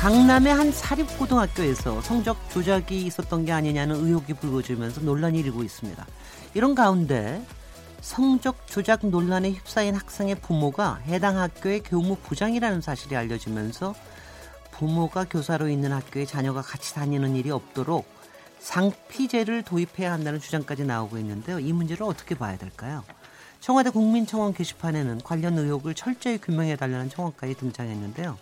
강남의 한 사립고등학교에서 성적 조작이 있었던 게 아니냐는 의혹이 불거지면서 논란이 일고 있습니다. 이런 가운데 성적 조작 논란에 휩싸인 학생의 부모가 해당 학교의 교무부장이라는 사실이 알려지면서 부모가 교사로 있는 학교에 자녀가 같이 다니는 일이 없도록 상피제를 도입해야 한다는 주장까지 나오고 있는데요. 이 문제를 어떻게 봐야 될까요? 청와대 국민청원 게시판에는 관련 의혹을 철저히 규명해 달라는 청원까지 등장했는데요.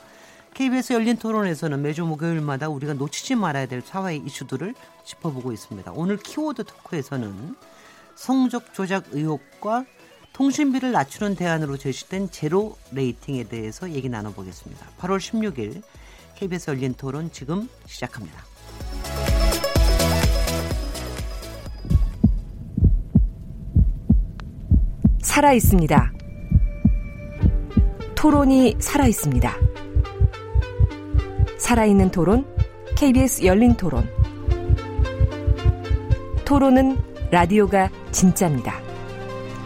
KBS 열린 토론에서는 매주 목요일마다 우리가 놓치지 말아야 될 사회 이슈들을 짚어보고 있습니다. 오늘 키워드 토크에서는 성적 조작 의혹과 통신비를 낮추는 대안으로 제시된 제로 레이팅에 대해서 얘기 나눠보겠습니다. 8월 16일 KBS 열린 토론 지금 시작합니다. 살아 있습니다. 토론이 살아 있습니다. 살아있는 토론, KBS 열린 토론. 토론은 라디오가 진짜입니다.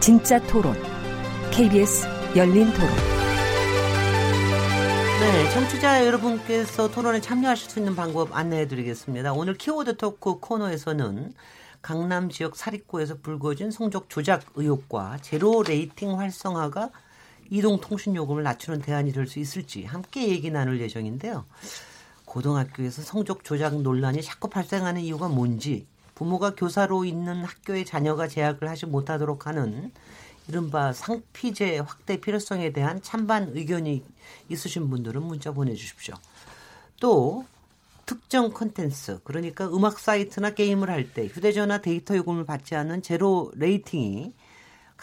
진짜 토론, KBS 열린 토론. 네, 청취자 여러분께서 토론에 참여하실 수 있는 방법 안내해 드리겠습니다. 오늘 키워드 토크 코너에서는 강남 지역 사립고에서 불거진 성적 조작 의혹과 zero rating 활성화가 이동통신 요금을 낮추는 대안이 될 수 있을지 함께 얘기 나눌 예정인데요. 고등학교에서 성적 조작 논란이 자꾸 발생하는 이유가 뭔지 부모가 교사로 있는 학교의 자녀가 재학을 하지 못하도록 하는 이른바 상피제 확대 필요성에 대한 찬반 의견이 있으신 분들은 문자 보내주십시오. 또 특정 컨텐츠 그러니까 음악 사이트나 게임을 할 때 휴대전화 데이터 요금을 받지 않는 zero rating이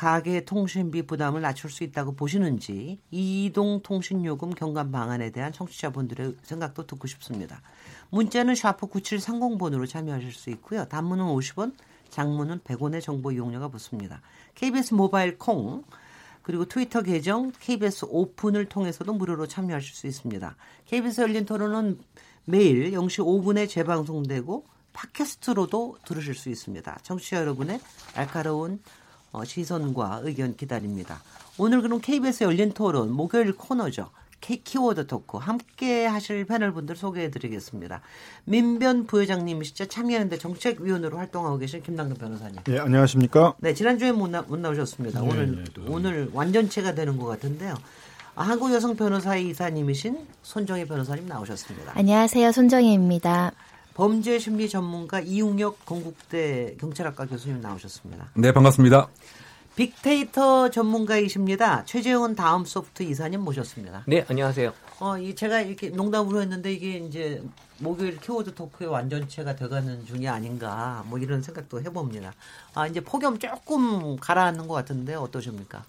가계 통신비 부담을 낮출 수 있다고 보시는지 이동 통신 요금 경감 방안에 대한 청취자분들의 생각도 듣고 싶습니다. 문자는 샤프 9730번으로 참여하실 수 있고요. 단문은 50원, 장문은 100원의 정보 이용료가 붙습니다. KBS 모바일 콩 그리고 트위터 계정 KBS 오픈을 통해서도 무료로 참여하실 수 있습니다. KBS 열린 토론은 매일 0시 5분에 재방송되고 팟캐스트로도 들으실 수 있습니다. 청취자 여러분의 날카로운 어, 시선과 의견 기다립니다. 오늘 그럼 KBS 열린 토론 목요일 코너죠. 키워드 토크 함께 하실 패널분들 소개해 드리겠습니다. 민변 부회장님이시죠. 참여연대 정책위원으로 활동하고 계신 김남근 변호사님. 네, 안녕하십니까? 네, 지난주에 못, 나, 못 나오셨습니다. 네, 오늘, 네, 오늘 완전체가 되는 것 같은데요. 아, 한국 여성 변호사의 이사님이신 손정희 변호사님 나오셨습니다. 안녕하세요. 손정희입니다. 범죄 심리 전문가 이웅혁 건국대 경찰학과 교수님 나오셨습니다. 네, 반갑습니다. 빅데이터 전문가이십니다. 최재훈 다음 소프트 이사님 모셨습니다. 네, 안녕하세요. 어, 이 제가 이렇게 농담으로 했는데 이게 이제 목요일 키워드 토크의 완전체가 돼가는 중이 아닌가 뭐 이런 생각도 해봅니다. 아, 이제 폭염 조금 가라앉는 것 같은데 어떠십니까?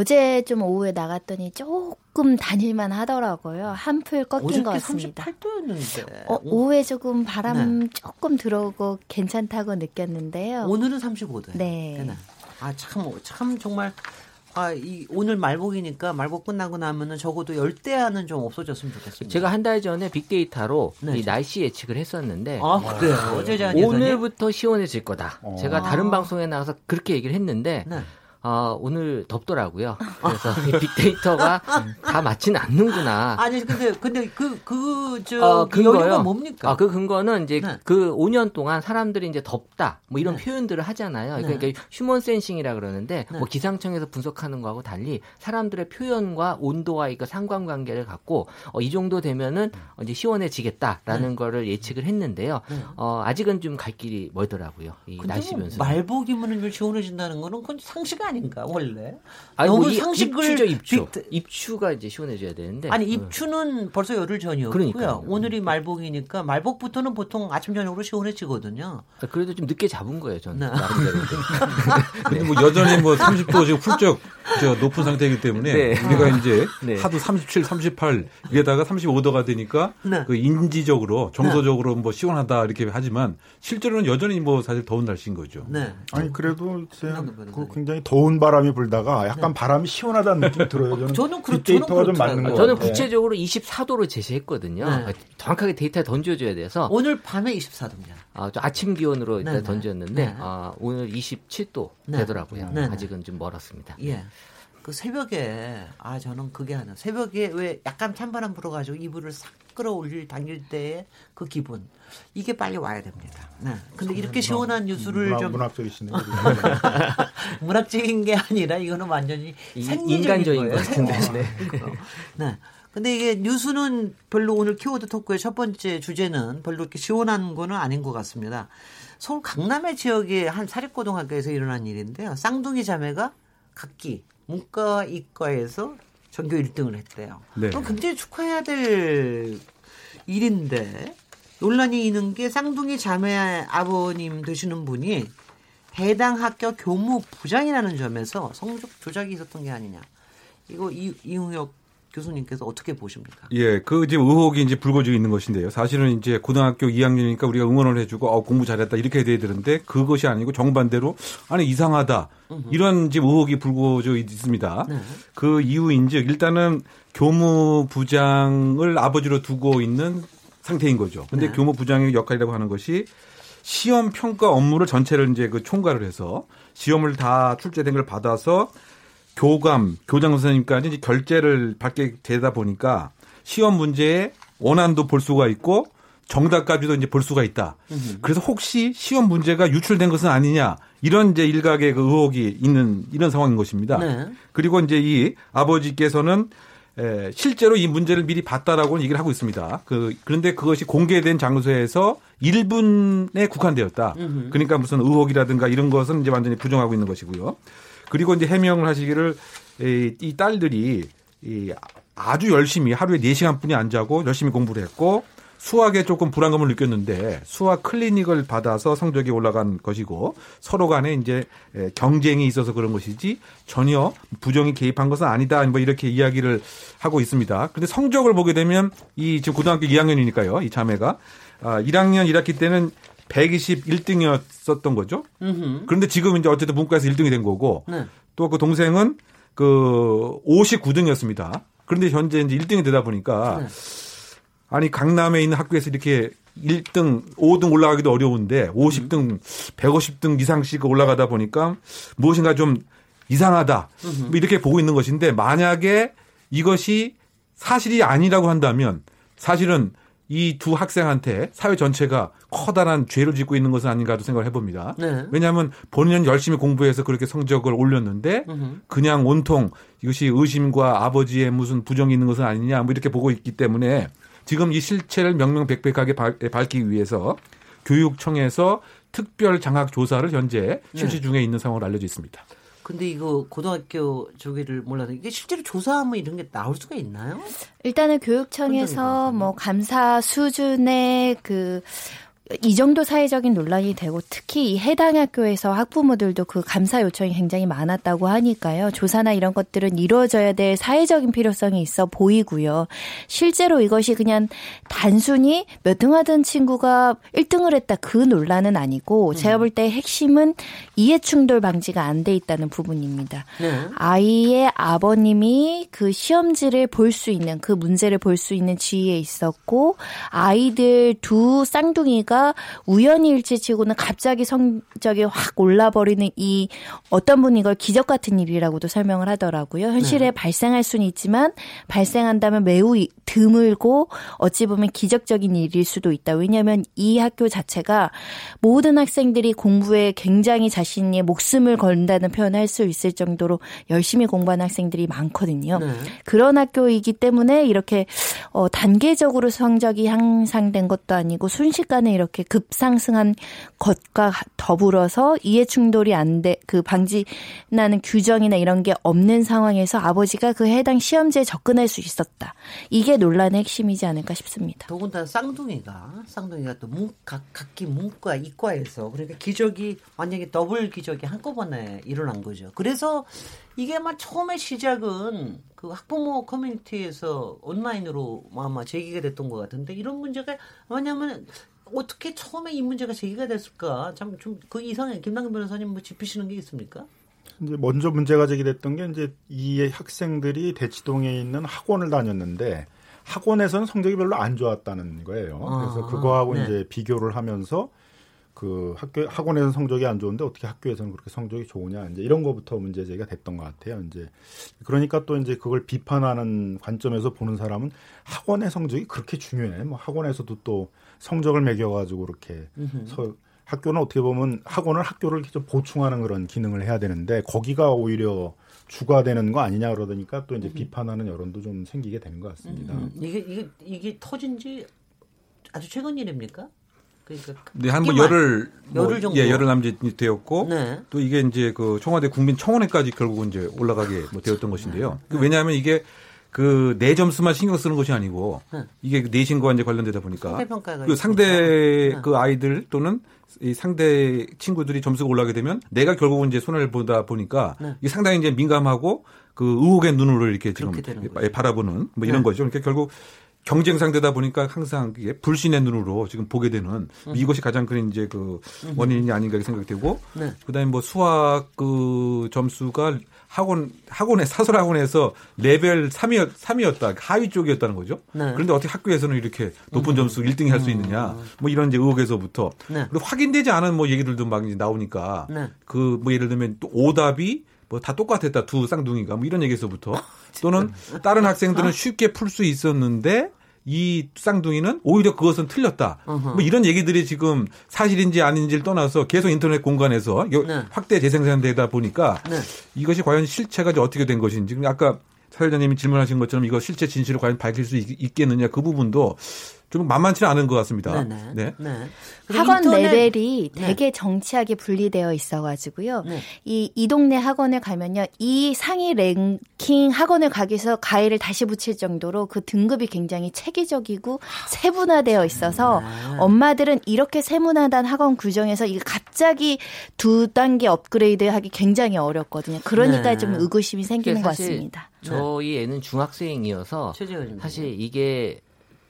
어제 좀 오후에 나갔더니 조금 다닐만 하더라고요. 한풀 꺾인 것 같습니다. 38도였는데. 어, 오후에 조금 바람 네. 조금 들어오고 괜찮다고 느꼈는데요. 오늘은 35도예요. 네. 네. 아, 참, 참 정말 아, 이 오늘 말복이니까 말복 끝나고 나면은 적어도 열대야는 좀 없어졌으면 좋겠습니다. 제가 한 달 전에 빅데이터로 네. 이 날씨 예측을 했었는데 아, 그래요. 어제 오늘부터 시원해질 거다. 어. 제가 다른 방송에 나가서 그렇게 얘기를 했는데 네. 어, 오늘 덥더라고요. 그래서 빅데이터가 다 맞지는 않는구나. 아니 근데 근데 그 그저 어, 근거가 뭡니까? 아, 그 근거는 이제 네. 그 5년 동안 사람들이 이제 덥다 뭐 이런 네. 표현들을 하잖아요. 네. 그러니까 휴먼 센싱이라 그러는데 네. 뭐 기상청에서 분석하는 거하고 달리 사람들의 표현과 온도와 이거 상관관계를 갖고 어, 이 정도 되면은 이제 시원해지겠다라는 네. 거를 예측을 했는데요. 네. 어, 아직은 좀 갈 길이 멀더라고요. 이 날씨 변수. 말복이면은 시원해진다는 거는 그건 상식 아니 아닌가 원래? 아니, 너무 뭐 이- 상식을 입추죠 입추. 빅- 입추가 이제 시원해져야 되는데. 아니 어. 입추는 벌써 열흘 전이었고요. 그러니까요. 오늘이 말복이니까 말복부터는 보통 아침 저녁으로 시원해지거든요. 아, 그래도 좀 늦게 잡은 거예요 저는 네. 나름대로. 근데 뭐 여전히 뭐 30도 지금 훌쩍 저 높은 상태이기 때문에 네. 우리가 이제 네. 하도 37, 38 이게다가 35도가 되니까 네. 그 인지적으로 정서적으로 뭐 시원하다 이렇게 하지만 실제로는 여전히 뭐 사실 더운 날씨인 거죠. 네. 아니 그래도. 그 굉장히 더운 바람이 불다가 약간 바람이 시원하다는 느낌이 들어요. 저는, 저는 그렇- 빅데이터가 저는 좀 맞는 그렇더라고요. 거 저는. 구체적으로 24도로 제시했거든요. 네. 정확하게 데이터 던져줘야 돼서 오늘 밤에 24도입니다. 아, 저 아침 기온으로 일단 네, 네. 던졌는데 네. 아, 오늘 27도 네. 되더라고요. 네, 네. 아직은 좀 멀었습니다. 예. 그 새벽에 아 저는 그게 하나 새벽에 왜 약간 찬바람 불어가지고 이불을 싹 끌어올릴 당길 때의 그 기분 이게 빨리 와야 됩니다. 네. 근데 이렇게 시원한 뉴스를 문학, 좀 문학적이시네요. 문학적인 게 아니라 이거는 완전히 이- 생리적인 인간적인 거예요. 것 같은데. 네. 근데 이게 뉴스는 별로 오늘 키워드 토크의 첫 번째 주제는 별로 이렇게 시원한 거는 아닌 것 같습니다. 서울 강남의 지역의 한 사립고등학교에서 일어난 일인데요. 쌍둥이 자매가 각기 문과 이과에서 전교 1등을 했대요. 네. 그럼 굉장히 축하해야 될 일인데 논란이 있는 게 쌍둥이 자매 아버님 되시는 분이 해당 학교 교무 부장이라는 점에서 성적 조작이 있었던 게 아니냐. 이거 이, 이웅혁 교수님께서 어떻게 보십니까? 예, 그 지금 의혹이 이제 불거지고 있는 것인데요. 사실은 이제 고등학교 2학년이니까 우리가 응원을 해주고 어, 공부 잘했다 이렇게 돼야 되는데 그것이 아니고 정반대로 아니 이상하다 이런 지금 의혹이 불거져 있습니다. 네. 그 이유인즉 일단은 교무부장을 아버지로 두고 있는 상태인 거죠. 근데 네. 교무부장의 역할이라고 하는 것이 시험 평가 업무를 전체를 이제 그 총괄을 해서 시험을 다 출제된 걸 받아서 교감, 교장 선생님까지 이제 결제를 받게 되다 보니까 시험 문제의 원안도 볼 수가 있고 정답까지도 이제 볼 수가 있다. 그래서 혹시 시험 문제가 유출된 것은 아니냐 이런 이제 일각의 그 의혹이 있는 이런 상황인 것입니다. 네. 그리고 이제 이 아버지께서는 에, 실제로 이 문제를 미리 봤다라고 얘기를 하고 있습니다. 그 그런데 그것이 공개된 장소에서 1분에 국한되었다. 그러니까 무슨 의혹이라든가 이런 것은 이제 완전히 부정하고 있는 것이고요. 그리고 이제 해명을 하시기를 이, 이 딸들이 이 아주 열심히 하루에 4시간뿐이 안 자고 열심히 공부를 했고 수학에 조금 불안감을 느꼈는데 수학 클리닉을 받아서 성적이 올라간 것이고 서로 간에 이제 에, 경쟁이 있어서 그런 것이지 전혀 부정이 개입한 것은 아니다. 뭐 이렇게 이야기를 하고 있습니다. 근데 성적을 보게 되면 이 지금 고등학교 2학년이니까요. 이 자매가 아, 1학년 1학기 때는 121등이었었던 거죠. 그런데 지금 이제 어쨌든 문과에서 1등이 된 거고 네. 또그 동생은 그 59등이었습니다. 그런데 현재 이제 1등이 되다 보니까 네. 아니 강남에 있는 학교에서 이렇게 1등, 5등 올라가기도 어려운데 50등, 150등 이상씩 올라가다 보니까 무엇인가 좀 이상하다. 뭐 이렇게 보고 있는 것인데 만약에 이것이 사실이 아니라고 한다면 사실은 이 두 학생한테 사회 전체가 커다란 죄를 짓고 있는 것은 아닌가도 생각을 해봅니다. 네. 왜냐하면 본인은 열심히 공부해서 그렇게 성적을 올렸는데 그냥 온통 이것이 의심과 아버지의 무슨 부정이 있는 것은 아니냐 뭐 이렇게 보고 있기 때문에 지금 이 실체를 명명백백하게 밝- 밝히기 위해서 교육청에서 특별 장학 조사를 현재 실시 중에 있는 상황으로 알려져 있습니다. 근데 이거 고등학교 저기를 몰라도 이게 실제로 조사하면 이런 게 나올 수가 있나요? 일단은 교육청에서 뭐 감사 수준의 그 이 정도 사회적인 논란이 되고 특히 이 해당 학교에서 학부모들도 그 감사 요청이 굉장히 많았다고 하니까요. 조사나 이런 것들은 이루어져야 될 사회적인 필요성이 있어 보이고요. 실제로 이것이 그냥 단순히 몇 등 하던 친구가 1등을 했다 그 논란은 아니고 제가 볼 때 핵심은 이해 충돌 방지가 안 돼 있다는 부분입니다. 네. 아이의 아버님이 그 시험지를 볼 수 있는 그 문제를 볼 수 있는 지위에 있었고 아이들 두 쌍둥이가 우연히 일치치고는 갑자기 성적이 확 올라버리는 이 어떤 분이 이걸 기적 같은 일이라고도 설명을 하더라고요. 현실에 발생할 수는 있지만 발생한다면 매우 이- 드물고 어찌 보면 기적적인 일일 수도 있다. 왜냐하면 이 학교 자체가 모든 학생들이 공부에 굉장히 자신의 목숨을 건다는 표현을 할 수 있을 정도로 열심히 공부하는 학생들이 많거든요. 네. 그런 학교이기 때문에 이렇게 어, 단계적으로 성적이 향상된 것도 아니고 순식간에 이렇게 이렇게 급상승한 것과 더불어서 이해 충돌이 안 돼, 그 방지나는 규정이나 이런 게 없는 상황에서 아버지가 그 해당 시험지에 접근할 수 있었다. 이게 논란의 핵심이지 않을까 싶습니다. 더군다나 쌍둥이가 쌍둥이가 또 문, 각, 각기 문과 이과에서 그러니까 기적이 완전히 더블 기적이 한꺼번에 일어난 거죠. 그래서 이게 막 처음에 시작은 그 학부모 커뮤니티에서 온라인으로 아마 제기가 됐던 것 같은데 이런 문제가 뭐냐면 어떻게 처음에 이 문제가 제기가 됐을까 참 좀 그 이상해 김남근 변호사님 뭐 짚으시는 게 있습니까? 이제 먼저 문제가 제기됐던 게 이제 이 학생들이 대치동에 있는 학원을 다녔는데 학원에서는 성적이 별로 안 좋았다는 거예요. 그래서 아, 그거하고 네. 이제 비교를 하면서 그 학교 학원에서는 성적이 안 좋은데 어떻게 학교에서는 그렇게 성적이 좋으냐 이제 이런 거부터 문제 제기가 됐던 것 같아요. 이제 그러니까 또 이제 그걸 비판하는 관점에서 보는 사람은 학원의 성적이 그렇게 중요해. 뭐 학원에서도 또 성적을 매겨가지고 그렇게 서, 학교는 어떻게 보면 학원은 학교를 이렇게 좀 보충하는 그런 기능을 해야 되는데 거기가 오히려 주가 되는 거 아니냐 그러니까 또 이제 비판하는 여론도 좀 생기게 되는 것 같습니다. 음, 이게 이게 이게 터진 지 아주 최근 일입니까? 그러니까 네, 한뭐 크기만. 열흘 뭐, 열흘 정도. 예, 열흘 남짓 되었고 네. 또 이게 이제 그 청와대 국민청원회까지 결국은 이제 올라가게 뭐 되었던 것인데요. 네. 그 왜냐하면 이게 그내 점수만 신경 쓰는 것이 아니고 네. 이게 그 내신과 이제 관련되다 보니까 상대평가가 그 상대 있으니까. 그 아이들 또는 이 상대 친구들이 점수가 올라가게 되면 내가 결국은 이제 손해를 보다 보니까 네. 이게 상당히 이제 민감하고 그 의혹의 눈으로 이렇게 지금 바- 바라보는 뭐 이런 네. 거죠. 그러니까 결국 경쟁 상대다 보니까 항상 그게 불신의 눈으로 지금 보게 되는 이것이 가장 큰 이제 그 원인이 아닌가 생각이 되고 네. 그다음에 뭐 수학 그 점수가 학원 학원에 사설 학원에서 레벨 3이 3이었다 하위 쪽이었다는 거죠. 네. 그런데 어떻게 학교에서는 이렇게 높은 점수 1등이 할 수 있느냐 뭐 이런 이제 의혹에서부터 네. 그리고 확인되지 않은 뭐 얘기들도 막 이제 나오니까 네. 그뭐 예를 들면 또 오답이 뭐 다 똑같았다. 두 쌍둥이가. 뭐 이런 얘기에서부터. 또는 다른 학생들은 쉽게 풀 수 있었는데 이 쌍둥이는 오히려 그것은 틀렸다. 뭐 이런 얘기들이 지금 사실인지 아닌지를 떠나서 계속 인터넷 공간에서 네. 확대 재생산되다 보니까 네. 이것이 과연 실체가 어떻게 된 것인지. 아까 사회자님이 질문하신 것처럼 이거 실체 진실을 과연 밝힐 수 있, 있겠느냐 그 부분도 좀 만만치는 않은 것 같습니다. 네네. 네. 네. 학원 인터넷- 레벨이 네. 되게 정치하게 분리되어 있어가지고요. 네. 이, 이 동네 학원을 가면요. 이 상위 랭킹 학원을 가기 위해서 과외를 다시 붙일 정도로 그 등급이 굉장히 체계적이고 세분화되어 있어서 네. 엄마들은 이렇게 세분화된 학원 규정에서 이게 갑자기 두 단계 업그레이드 하기 굉장히 어렵거든요. 그러니까 네. 좀 의구심이 생기는 것 사실 같습니다. 저희 애는 중학생이어서 최재원 사실 이게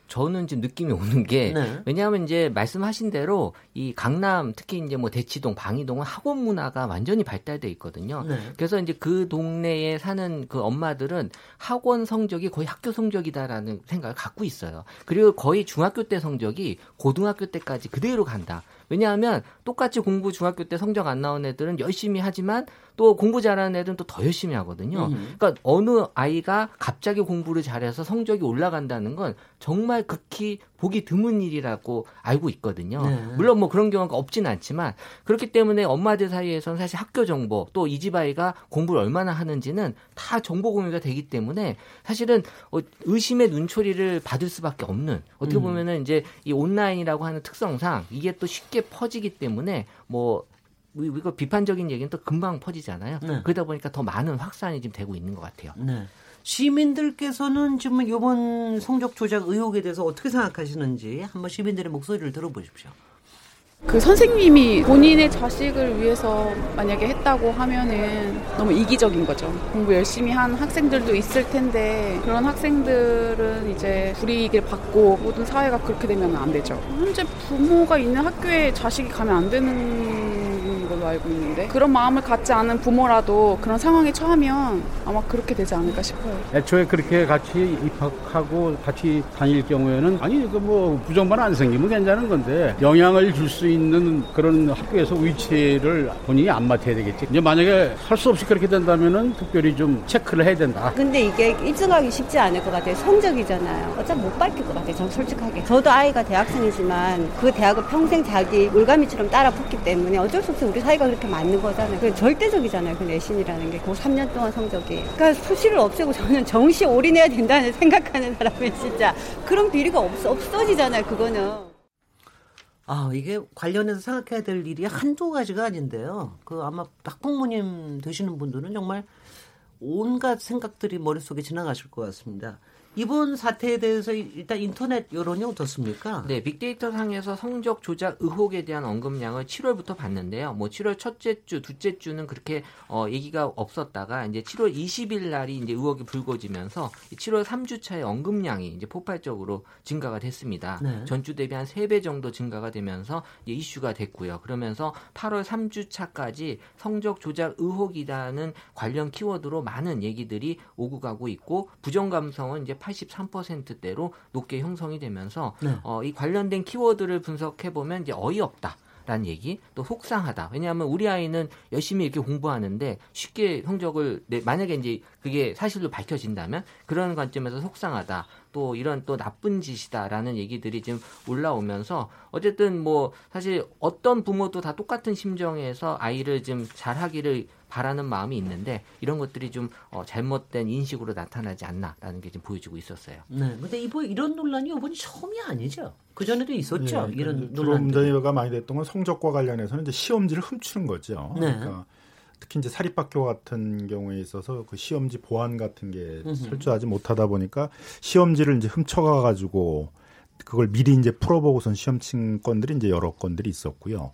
저는 지금 느낌이 오는 게 네. 왜냐하면 이제 말씀하신 대로 이 강남 특히 이제 뭐 대치동, 방이동은 학원 문화가 완전히 발달돼 있거든요. 네. 그래서 이제 그 동네에 사는 그 엄마들은 학원 성적이 거의 학교 성적이다라는 생각을 갖고 있어요. 그리고 거의 중학교 때 성적이 고등학교 때까지 그대로 간다. 왜냐하면 똑같이 공부 중학교 때 성적 안 나온 애들은 열심히 하지만 또 공부 잘하는 애들은 또 더 열심히 하거든요. 음. 그러니까 어느 아이가 갑자기 공부를 잘해서 성적이 올라간다는 건 정말 극히 보기 드문 일이라고 알고 있거든요. 네. 물론 뭐 그런 경우가 없지는 않지만 그렇기 때문에 엄마들 사이에서는 사실 학교 정보 또 이 집 아이가 공부를 얼마나 하는지는 다 정보 공유가 되기 때문에 사실은 어, 의심의 눈초리를 받을 수밖에 없는 어떻게 보면은 이제 이 온라인이라고 하는 특성상 이게 또 쉽게 퍼지기 때문에 뭐 이- 이거 비판적인 얘기는 또 금방 퍼지잖아요. 네. 그러다 보니까 더 많은 확산이 지금 되고 있는 것 같아요. 네. 시민들께서는 지금 이번 성적 조작 의혹에 대해서 어떻게 생각하시는지 한번 시민들의 목소리를 들어보십시오. 그 선생님이 본인의 자식을 위해서 만약에 했다고 하면은 너무 이기적인 거죠. 공부 열심히 한 학생들도 있을 텐데 그런 학생들은 이제 불이익을 받고 모든 사회가 그렇게 되면 안 되죠. 현재 부모가 있는 학교에 자식이 가면 안 되는 걸로 알고 있는데 그런 마음을 갖지 않은 부모라도 그런 상황에 처하면 아마 그렇게 되지 않을까 싶어요. 애초에 그렇게 같이 입학하고 같이 다닐 경우에는 아니 그 뭐 부정만 안 생기면 괜찮은 건데 영향을 줄 수 있는 그런 학교에서 위치를 본인이 안 맡아야 되겠지. 이제 만약에 할 수 없이 그렇게 된다면은 특별히 좀 체크를 해야 된다. 근데 이게 입증하기 쉽지 않을 것 같아요. 성적이잖아요. 어차피 못 밝힐 것 같아요. 전 솔직하게. 저도 아이가 대학생이지만 그 대학을 평생 자기 올가미처럼 따라 붙기 때문에 어쩔 수 없이 우리 사이가 그렇게 맞는 거잖아요. 그 절대적이잖아요. 그 내신이라는 게. 그 3년 동안 성적이. 그러니까 수시를 없애고 저는 정시 올인해야 된다는 생각하는 사람이 진짜 그런 비리가 없, 없어지잖아요. 그거는. 아, 이게 관련해서 생각해야 될 일이 한두 가지가 아닌데요. 그 아마 학부모님 되시는 분들은 정말 온갖 생각들이 머릿속에 지나가실 것 같습니다. 이번 사태에 대해서 일단 인터넷 여론이 어떻습니까? 네, 빅데이터 상에서 성적 조작 의혹에 대한 언급량을 7월부터 봤는데요. 뭐 7월 첫째 주, 둘째 주는 그렇게 어 얘기가 없었다가 이제 7월 20일 날이 이제 의혹이 불거지면서 7월 3주차의 언급량이 이제 폭발적으로 증가가 됐습니다. 네. 전주 대비 한 3배 정도 증가가 되면서 이제 이슈가 됐고요. 그러면서 8월 3주차까지 성적 조작 의혹이라는 관련 키워드로 많은 얘기들이 오고 가고 있고 부정 감성은 이제 83%대로 높게 형성이 되면서 네. 어, 이 관련된 키워드를 분석해 보면 이제 어이없다. 라는 얘기 또 속상하다 왜냐하면 우리 아이는 열심히 이렇게 공부하는데 쉽게 성적을 내, 만약에 이제 그게 사실로 밝혀진다면 그런 관점에서 속상하다 또 이런 또 나쁜 짓이다라는 얘기들이 지금 올라오면서 어쨌든 뭐 사실 어떤 부모도 다 똑같은 심정에서 아이를 좀 잘하기를 바라는 마음이 있는데 이런 것들이 좀 어, 잘못된 인식으로 나타나지 않나라는 게 지금 보여지고 있었어요. 네. 근데 이번 이런 논란이 이번이 처음이 아니죠. 그 전에도 있었죠. 예, 이런 주로 논란. 문제가 많이 됐던 건 성적과 관련해서는 이제 시험지를 훔치는 거죠. 네. 그러니까 특히 이제 사립학교 같은 경우에 있어서 그 시험지 보안 같은 게 철저하지 못하다 보니까 시험지를 이제 훔쳐가 가지고 그걸 미리 이제 풀어보고선 시험 친 건들이 이제 여러 건들이 있었고요.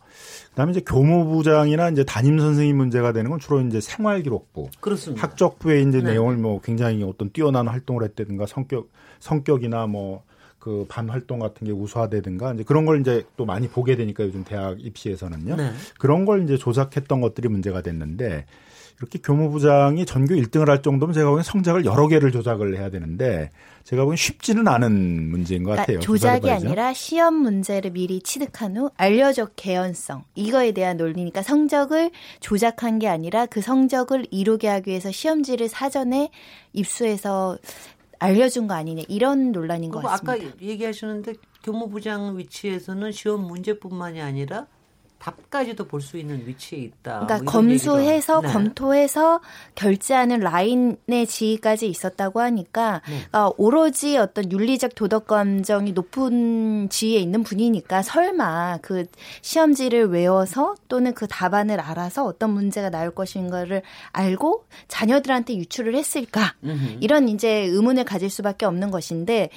그다음에 이제 교무부장이나 이제 담임 선생님 문제가 되는 건 주로 이제 생활기록부, 그렇습니다. 학적부의 이제 네. 내용을 뭐 굉장히 어떤 뛰어난 활동을 했다든가 성격 성격이나 뭐 그 반 활동 같은 게 우수하다든가 이제 그런 걸 이제 또 많이 보게 되니까 요즘 대학 입시에서는요. 네. 그런 걸 이제 조작했던 것들이 문제가 됐는데 이렇게 교무부장이 전교 1등을 할 정도면 제가 보기엔 성적을 여러 개를 조작을 해야 되는데 제가 보기엔 쉽지는 않은 문제인 것 그러니까 같아요. 조작이. 아니라 시험 문제를 미리 취득한 후 알려적 개연성 이거에 대한 논리니까 성적을 조작한 게 아니라 그 성적을 이루게 하기 위해서 시험지를 사전에 입수해서 알려준 거 아니냐 이런 논란인 것 그리고 아까 같습니다. 얘기하시는데 교무부장 위치에서는 시험 문제뿐만이 아니라 답까지도 볼 수 있는 위치에 있다. 그러니까 뭐 검수해서 네. 검토해서 결제하는 라인의 지위까지 있었다고 하니까 네. 어, 오로지 어떤 윤리적 도덕 감정이 높은 지위에 있는 분이니까 설마 그 시험지를 외워서 또는 그 답안을 알아서 어떤 문제가 나올 것인가를 알고 자녀들한테 유출을 했을까 음흠. 이런 이제 의문을 가질 수밖에 없는 것인데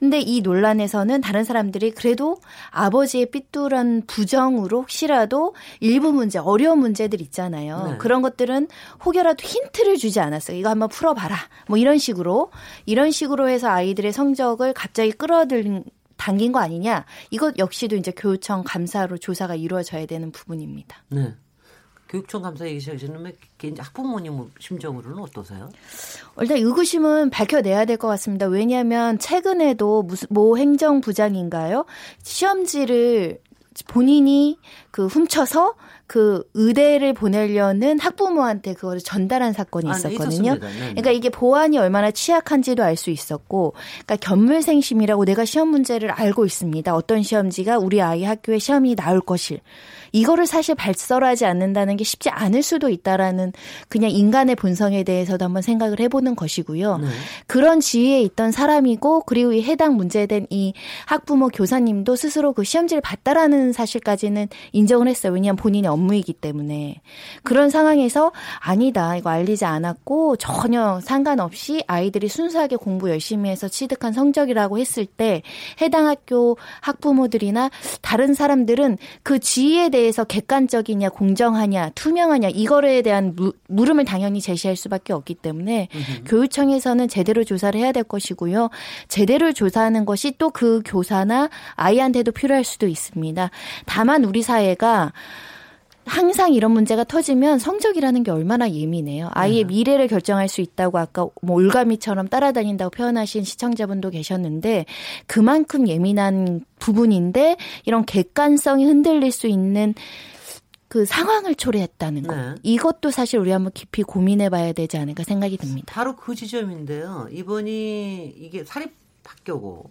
근데 이 논란에서는 다른 사람들이 그래도 아버지의 삐뚤한 부정으로 혹시라도 일부 문제, 어려운 문제들 있잖아요. 네. 그런 것들은 혹여라도 힌트를 주지 않았어요. 이거 한번 풀어봐라. 뭐 이런 식으로 이런 식으로 해서 아이들의 성적을 갑자기 끌어들인 당긴 거 아니냐? 이것 역시도 이제 교육청 감사로 조사가 이루어져야 되는 부분입니다. 네. 교육청 감사 얘기하시는 개인 학부모님 심정으로는 어떠세요? 일단 의구심은 밝혀내야 될 것 같습니다. 왜냐하면 최근에도 무슨 모 행정부장인가요? 시험지를 본인이 그 훔쳐서 그 의대를 보내려는 학부모한테 그거를 전달한 사건이 아, 네, 있었거든요. 있었습니다. 네, 네. 그러니까 이게 보안이 얼마나 취약한지도 알 수 있었고, 그러니까 견물생심이라고 내가 시험 문제를 알고 있습니다. 어떤 시험지가 우리 아이 학교에 시험이 나올 것일. 이거를 사실 발설하지 않는다는 게 쉽지 않을 수도 있다라는 그냥 인간의 본성에 대해서도 한번 생각을 해보는 것이고요. 네. 그런 지위에 있던 사람이고 그리고 이 해당 문제된 이 학부모 교사님도 스스로 그 시험지를 봤다라는 사실까지는 인정을 했어요. 왜냐하면 본인의 업무이기 때문에 그런 상황에서 아니다 이거 알리지 않았고 전혀 상관없이 아이들이 순수하게 공부 열심히 해서 취득한 성적이라고 했을 때 해당 학교 학부모들이나 다른 사람들은 그 지위에 대해 서 객관적이냐 공정하냐 투명하냐 이거에 대한 무, 물음을 당연히 제시할 수밖에 없기 때문에 교육청에서는 제대로 조사를 해야 될 것이고요. 제대로 조사하는 것이 또 그 교사나 아이한테도 필요할 수도 있습니다. 다만 우리 사회가 항상 이런 문제가 터지면 성적이라는 게 얼마나 예민해요. 아이의 미래를 결정할 수 있다고 아까 뭐 올가미처럼 따라다닌다고 표현하신 시청자분도 계셨는데 그만큼 예민한 부분인데 이런 객관성이 흔들릴 수 있는 그 상황을 초래했다는 거. 네. 이것도 사실 우리 한번 깊이 고민해 봐야 되지 않을까 생각이 듭니다. 바로 그 지점인데요. 이번이 이게 사립 학교고,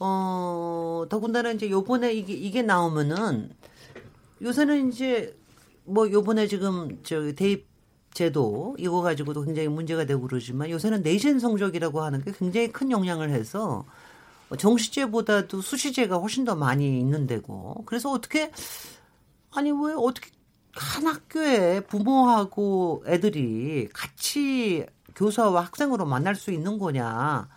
어, 더군다나 이제 요번에 이게, 이게 나오면은 요새는 이제 뭐 요번에 지금 저 대입 제도 이거 가지고도 굉장히 문제가 되고 그러지만 요새는 내신 성적이라고 하는 게 굉장히 큰 영향을 해서 정시제보다도 수시제가 훨씬 더 많이 있는 데고 그래서 어떻게 아니 왜 어떻게 한 학교에 부모하고 애들이 같이 교사와 학생으로 만날 수 있는 거냐?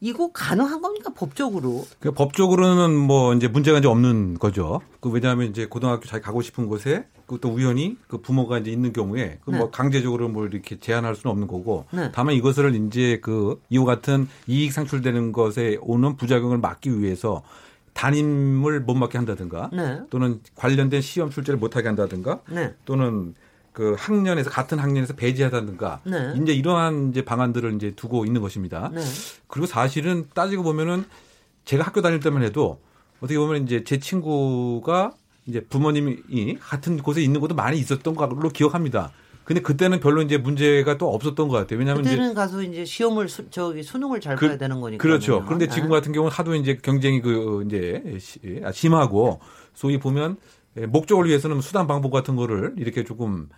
이거 가능한 겁니까 법적으로? 그 법적으로는 뭐 이제 문제가 이제 없는 거죠. 그 왜냐하면 이제 고등학교 자기 가고 싶은 곳에 그또 우연히 그 부모가 이제 있는 경우에 그뭐 네. 강제적으로 뭐 이렇게 제한할 수는 없는 거고 네. 다만 이것을 이제 그 이와 같은 이익 상출되는 것에 오는 부작용을 막기 위해서 담임을 못 맡게 한다든가 네. 또는 관련된 시험 출제를 못하게 한다든가 네. 또는 그 학년에서 같은 학년에서 배제하다든가 네. 이제 이러한 이제 방안들을 이제 두고 있는 것입니다. 네. 그리고 사실은 따지고 보면은 제가 학교 다닐 때만 해도 어떻게 보면 이제 제 친구가 이제 부모님이 같은 곳에 있는 것도 많이 있었던 걸로 기억합니다. 근데 그때는 별로 이제 문제가 또 없었던 것 같아요. 왜냐하면 이제 그때는 가서 이제 시험을 수, 저기 수능을 잘 그- 봐야 되는 거니까. 그렇죠. 그런데 지금 같은 경우는 하도 이제 경쟁이 그 이제 시- 아, 심하고 소위 보면 에, 목적을 위해서는 수단 방법 같은 거를 이렇게 조금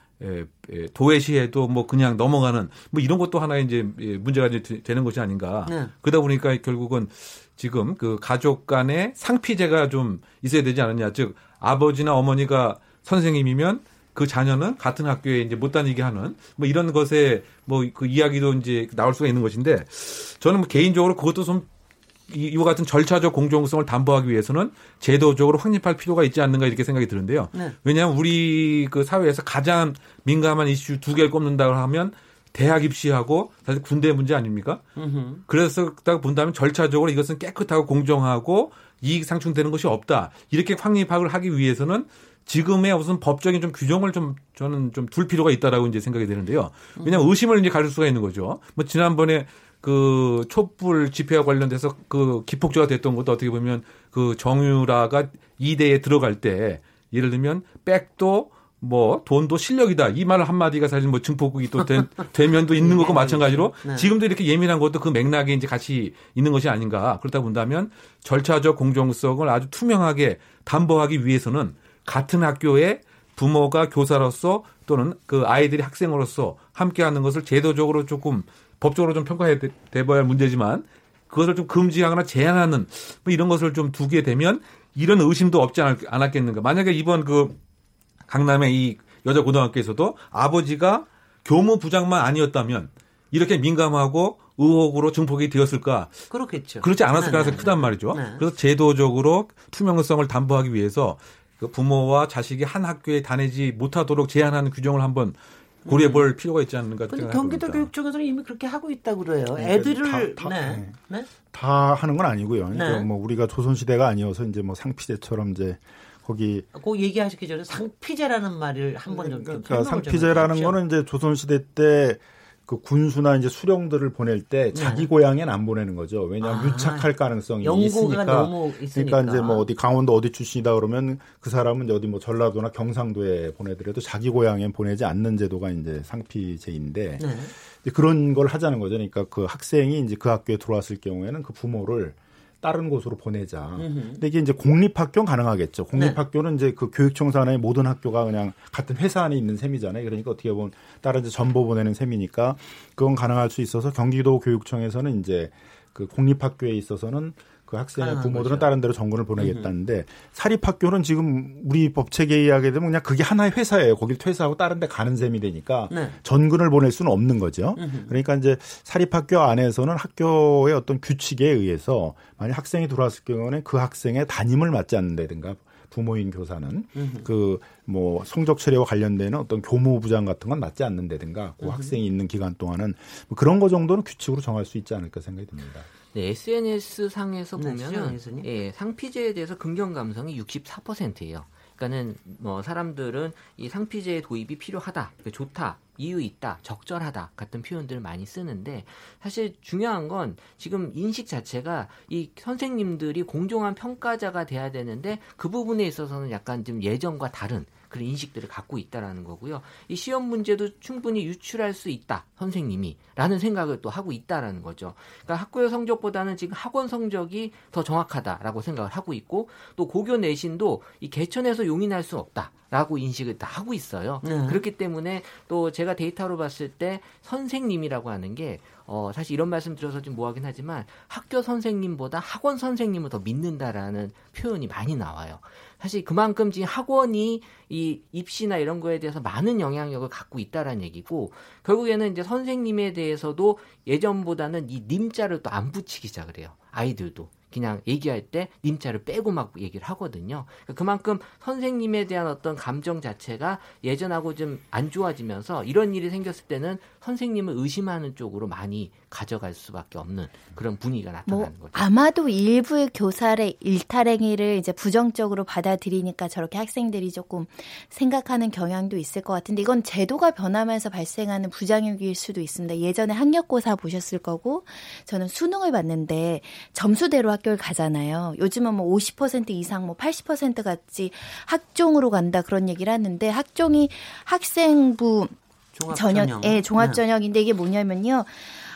도외시해도 뭐 그냥 넘어가는 뭐 이런 것도 하나의 이제 예, 문제가 이제 되는 것이 아닌가. 네. 그러다 보니까 결국은 지금 그 가족 간의 상피제가 좀 있어야 되지 않느냐. 즉 아버지나 어머니가 선생님이면 그 자녀는 같은 학교에 이제 못 다니게 하는 뭐 이런 것에 뭐 그 이야기도 이제 나올 수가 있는 것인데 저는 뭐 개인적으로 그것도 좀 이- 이와 같은 절차적 공정성을 담보하기 위해서는 제도적으로 확립할 필요가 있지 않는가 이렇게 생각이 드는데요. 네. 왜냐하면 우리 그 사회에서 가장 민감한 이슈 두 개를 꼽는다고 하면 대학 입시하고 사실 군대 문제 아닙니까? 음흠. 그래서 딱 본다면 절차적으로 이것은 깨끗하고 공정하고 이익 상충되는 것이 없다. 이렇게 확립을 하기 위해서는 지금의 무슨 법적인 좀 규정을 좀 저는 좀 둘 필요가 있다라고 이제 생각이 되는데요. 왜냐하면 의심을 이제 가질 수가 있는 거죠. 뭐 지난번에 그 촛불 집회와 관련돼서 그 기폭제가 됐던 것도 어떻게 보면 그 정유라가 이대에 들어갈 때 예를 들면 백도 뭐 돈도 실력이다. 이 말 한마디가 사실 뭐 증폭이 또 된, 되면도 있는 것과 마찬가지로 네. 지금도 이렇게 예민한 것도 그 맥락에 이제 같이 있는 것이 아닌가. 그렇다 본다면 절차적 공정성을 아주 투명하게 담보하기 위해서는 같은 학교에 부모가 교사로서 또는 그 아이들이 학생으로서 함께하는 것을 제도적으로 조금 법적으로 좀 평가해 돼봐야 할 문제지만 그것을 좀 금지하거나 제한하는 뭐 이런 것을 좀 두게 되면 이런 의심도 없지 않, 않았겠는가. 만약에 이번 그 강남의 이 여자 고등학교에서도 아버지가 교무부장만 아니었다면 이렇게 민감하고 의혹으로 증폭이 되었을까? 그렇겠죠. 그렇지 않았을 네, 가능성이 네, 크단 네. 말이죠. 네. 그래서 제도적으로 투명성을 담보하기 위해서 그 부모와 자식이 한 학교에 다니지 못하도록 제한하는 규정을 한번 고려해 볼 필요가 있지 않는가 근데 생각합니다. 경기도 교육청에서는 이미 그렇게 하고 있다고 그래요. 그러니까 애들을 다- 다- 네. 네. 네. 다 하는 건 아니고요. 그러니까 네. 뭐 우리가 조선 시대가 아니어서 이제 뭐 상피제처럼 이제 거기 그 얘기하시기 전에 상피제라는 말을 한번 좀, 좀 그러니까 상피제라는. 거는 이제 조선 시대 때 그 군수나 이제 수령들을 보낼 때 자기 고향엔 안 보내는 거죠. 왜냐하면 네. 아, 유착할 가능성이 있으니까. 있으니까. 그러니까 이제 뭐 어디 강원도 어디 출신이다 그러면 그 사람은 이제 어디 뭐 전라도나 경상도에 보내더라도 자기 고향엔 보내지 않는 제도가 이제 상피제인데 네. 이제 그런 걸 하자는 거죠. 그러니까 그 학생이 이제 그 학교에 들어왔을 경우에는 그 부모를 다른 곳으로 보내자. 근데 이게 이제 공립학교는 가능하겠죠. 네. 공립학교는 이제 그 교육청 산하의 모든 학교가 그냥 같은 회사 안에 있는 셈이잖아요. 그러니까 어떻게 보면 다른 이제 전보 보내는 셈이니까 그건 가능할 수 있어서 경기도 교육청에서는 이제 그 공립학교에 있어서는 그 학생의 가능한 부모들은 거죠. 다른 데로 전군을 보내겠다는데 사립학교는 지금 우리 법 체계에 의하게 되면 그냥 그게 하나의 회사예요. 거길 퇴사하고 다른 데 가는 셈이 되니까 네. 전근을 보낼 수는 없는 거죠. 그러니까 이제 사립학교 안에서는 학교의 어떤 규칙에 의해서 만약 학생이 들어왔을 경우는 그 학생의 담임을 맡지 않는다든가 부모인 교사는 그 뭐 성적 처리와 관련되는 어떤 교무부장 같은 건 맡지 않는다든가 그 학생이 있는 기간 동안은 뭐 그런 거 정도는 규칙으로 정할 수 있지 않을까 생각이 듭니다. 네, SNS 상에서 네, 보면은 시장 교수님. 예, 상피제에 대해서 긍정 감성이 64%예요. 그러니까는 뭐 사람들은 이 상피제의 도입이 필요하다, 그 좋다, 이유 있다, 적절하다 같은 표현들을 많이 쓰는데 사실 중요한 건 지금 인식 자체가 이 선생님들이 공정한 평가자가 돼야 되는데 그 부분에 있어서는 약간 좀 예전과 다른 그런 인식들을 갖고 있다라는 거고요. 이 시험 문제도 충분히 유출할 수 있다, 선생님이. 라는 생각을 또 하고 있다라는 거죠. 그러니까 학교의 성적보다는 지금 학원 성적이 더 정확하다라고 생각을 하고 있고, 또 고교 내신도 이 개천에서 용인할 수 없다. 라고 인식을 다 하고 있어요. 네. 그렇기 때문에 또 제가 데이터로 봤을 때 선생님이라고 하는 게 어, 사실 이런 말씀 드려서 좀 뭐하긴 하지만 학교 선생님보다 학원 선생님을 더 믿는다라는 표현이 많이 나와요. 사실 그만큼 지금 학원이 이 입시나 이런 거에 대해서 많은 영향력을 갖고 있다라는 얘기고 결국에는 이제 선생님에 대해서도 예전보다는 이 님자를 또 안 붙이기 시작을 해요. 아이들도. 그냥 얘기할 때 님자를 빼고 막 얘기를 하거든요. 그러니까 그만큼 선생님에 대한 어떤 감정 자체가 예전하고 좀 안 좋아지면서 이런 일이 생겼을 때는 선생님을 의심하는 쪽으로 많이 가져갈 수밖에 없는 그런 분위기가 나타나는 뭐 거죠. 아마도 일부의 교사의 일탈행위를 이제 부정적으로 받아들이니까 저렇게 학생들이 조금 생각하는 경향도 있을 것 같은데 이건 제도가 변하면서 발생하는 부작용일 수도 있습니다. 예전에 학력고사 보셨을 거고 저는 수능을 봤는데 점수대로 학 교를 가잖아요. 요즘은 뭐 50% 이상 뭐 80% 같이 학종으로 간다 그런 얘기를 하는데 학종이 학생부 전형. 예, 종합 네. 전형인데 이게 뭐냐면요.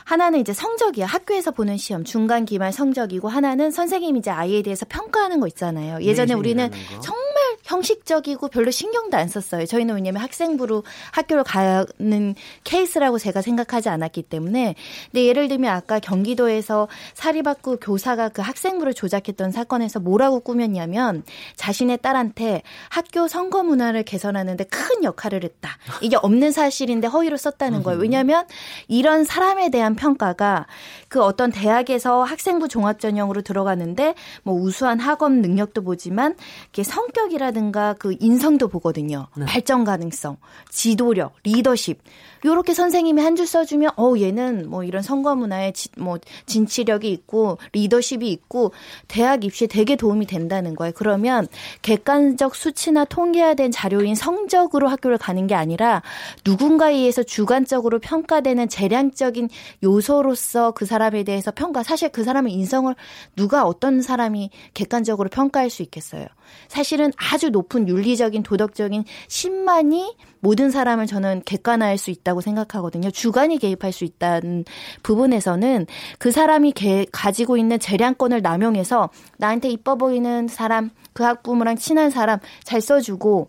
하나는 이제 성적이야. 학교에서 보는 시험, 중간, 기말 성적이고 하나는 선생님이 이제 아이에 대해서 평가하는 거 있잖아요. 예전에 우리는. 정말 형식적이고 별로 신경도 안 썼어요. 저희는 왜냐면 학생부로 학교를 가는 케이스라고 제가 생각하지 않았기 때문에. 근데 예를 들면 아까 경기도에서 사립학교 교사가 그 학생부를 조작했던 사건에서 뭐라고 꾸몄냐면 자신의 딸한테 학교 선거 문화를 개선하는데 큰 역할을 했다. 이게 없는 사실인데 허위로 썼다는 거예요. 왜냐하면 이런 사람에 대한 평가가 그 어떤 대학에서 학생부 종합 전형으로 들어가는데 뭐 우수한 학업 능력도 보지만 이게 성격이라 든가 그 인성도 보거든요. 발전 가능성, 지도력, 리더십. 요렇게 선생님이 한 줄 써주면 어 얘는 뭐 이런 선거 문화에 지, 뭐 진취력이 있고 리더십이 있고 대학 입시에 되게 도움이 된다는 거예요. 그러면 객관적 수치나 통계화된 자료인 성적으로 학교를 가는 게 아니라 누군가에 의해서 주관적으로 평가되는 재량적인 요소로서 그 사람에 대해서 평가. 사실 그 사람의 인성을 누가 어떤 사람이 객관적으로 평가할 수 있겠어요. 사실은 아주 높은 윤리적인 도덕적인 신만이 모든 사람을 저는 객관화할 수 있다고 생각하거든요. 주관이 개입할 수 있다는 부분에서는 그 사람이 개, 가지고 있는 재량권을 남용해서 나한테 이뻐 보이는 사람, 그 학부모랑 친한 사람 잘 써주고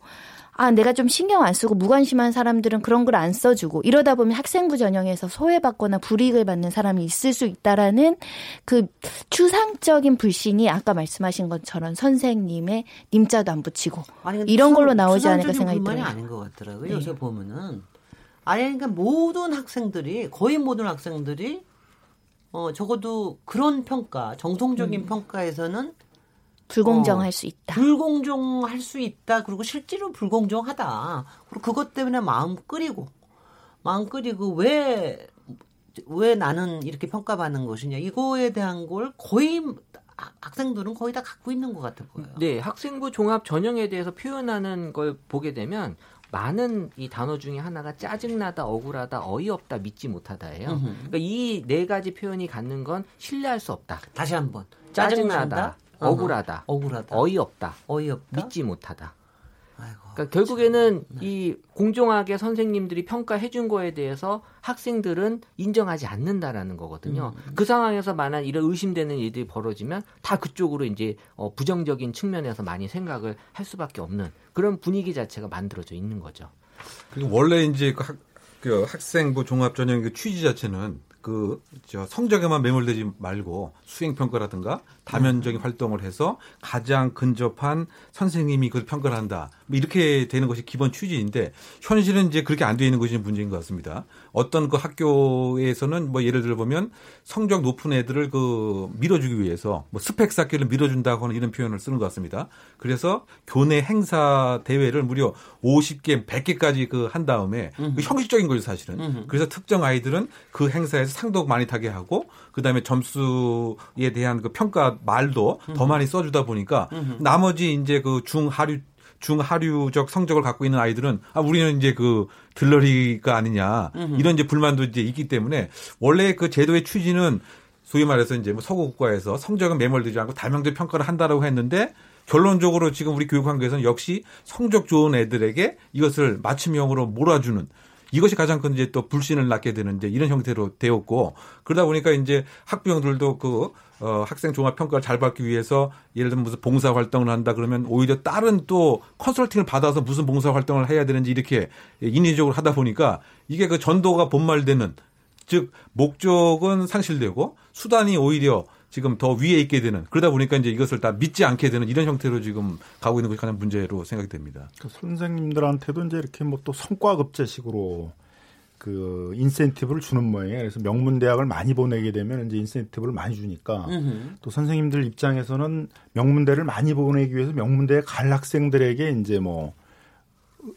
아, 내가 좀 신경 안 쓰고 무관심한 사람들은 그런 걸 안 써주고 이러다 보면 학생부 전형에서 소외받거나 불이익을 받는 사람이 있을 수 있다라는 그 추상적인 불신이 아까 말씀하신 것처럼 선생님의 님자도 안 붙이고 이런 걸로 나오지 않을까 생각이 들어요. 아닌 것 같더라고요. 네. 요새 보면은 아니 그러니까 모든 학생들이 거의 모든 학생들이 어 적어도 그런 평가 정통적인 음. 평가에서는 불공정할 어, 수 있다. 불공정할 수 있다. 그리고 실제로 불공정하다. 그리고 그것 때문에 마음 끓이고 마음 끓이고 왜 왜 나는 이렇게 평가받는 것이냐 이거에 대한 걸 거의 학- 학생들은 거의 다 갖고 있는 것 같아 보여요. 네, 학생부 종합 전형에 대해서 표현하는 걸 보게 되면 많은 이 단어 중에 하나가 짜증나다, 억울하다, 어이없다, 믿지 못하다예요. 그러니까 이 네 가지 표현이 갖는 건 신뢰할 수 없다. 다시 한번 짜증나다, 짜증나다, 억울하다, 억울하다, 어이없다, 어이없다. 믿지 못하다. 그러니까 결국에는 이 공정하게 선생님들이 평가해 준 거에 대해서 학생들은 인정하지 않는다라는 거거든요. 그 상황에서 만약 이런 의심되는 일들이 벌어지면 다 그쪽으로 이제 어, 부정적인 측면에서 많이 생각을 할 수밖에 없는 그런 분위기 자체가 만들어져 있는 거죠. 그리고 원래 이제 그, 학, 그 학생부 종합전형 그 취지 자체는 그 저 성적에만 매몰되지 말고 수행 평가라든가 다면적인 활동을 해서 가장 근접한 선생님이 그걸 평가를 한다. 뭐 이렇게 되는 것이 기본 취지인데 현실은 이제 그렇게 안 되는 것이 문제인 것 같습니다. 어떤 그 학교에서는 뭐 예를 들어 보면 성적 높은 애들을 그 밀어주기 위해서 뭐 스펙 쌓기를 밀어준다고 하는 이런 표현을 쓰는 것 같습니다. 그래서 교내 행사 대회를 무려 50개, 100개까지 그 한 다음에 그 형식적인 거죠 사실은. 그래서 특정 아이들은 그 행사에서 상도 많이 타게 하고 그다음에 점수에 대한 그 평가 말도 더 많이 써주다 보니까 나머지 이제 그 중하류 중하류적 성적을 갖고 있는 아이들은 아 우리는 이제 그 들러리가 아니냐. 이런 이제 불만도 이제 있기 때문에 원래 그 제도의 취지는 소위 말해서 이제 뭐 서구 국가에서 성적은 매몰되지 않고 다명적 평가를 한다라고 했는데 결론적으로 지금 우리 교육 환경에서는 역시 성적 좋은 애들에게 이것을 맞춤형으로 몰아주는 이것이 가장 큰 이제 또 불신을 낳게 되는 이제 이런 형태로 되었고 그러다 보니까 이제 학부형들도 그 어, 학생 종합 평가를 잘 받기 위해서 예를 들면 무슨 봉사 활동을 한다 그러면 오히려 다른 또 컨설팅을 받아서 무슨 봉사 활동을 해야 되는지 이렇게 인위적으로 하다 보니까 이게 그 전도가 본말되는 즉 목적은 상실되고 수단이 오히려 지금 더 위에 있게 되는 그러다 보니까 이제 이것을 다 믿지 않게 되는 이런 형태로 지금 가고 있는 것이 가장 문제로 생각이 됩니다. 그 선생님들한테도 이제 이렇게 뭐 또 성과급제식으로 그 인센티브를 주는 모양이에요. 그래서 명문 대학을 많이 보내게 되면 이제 인센티브를 많이 주니까 음흠. 또 선생님들 입장에서는 명문대를 많이 보내기 위해서 명문대에 갈 학생들에게 이제 뭐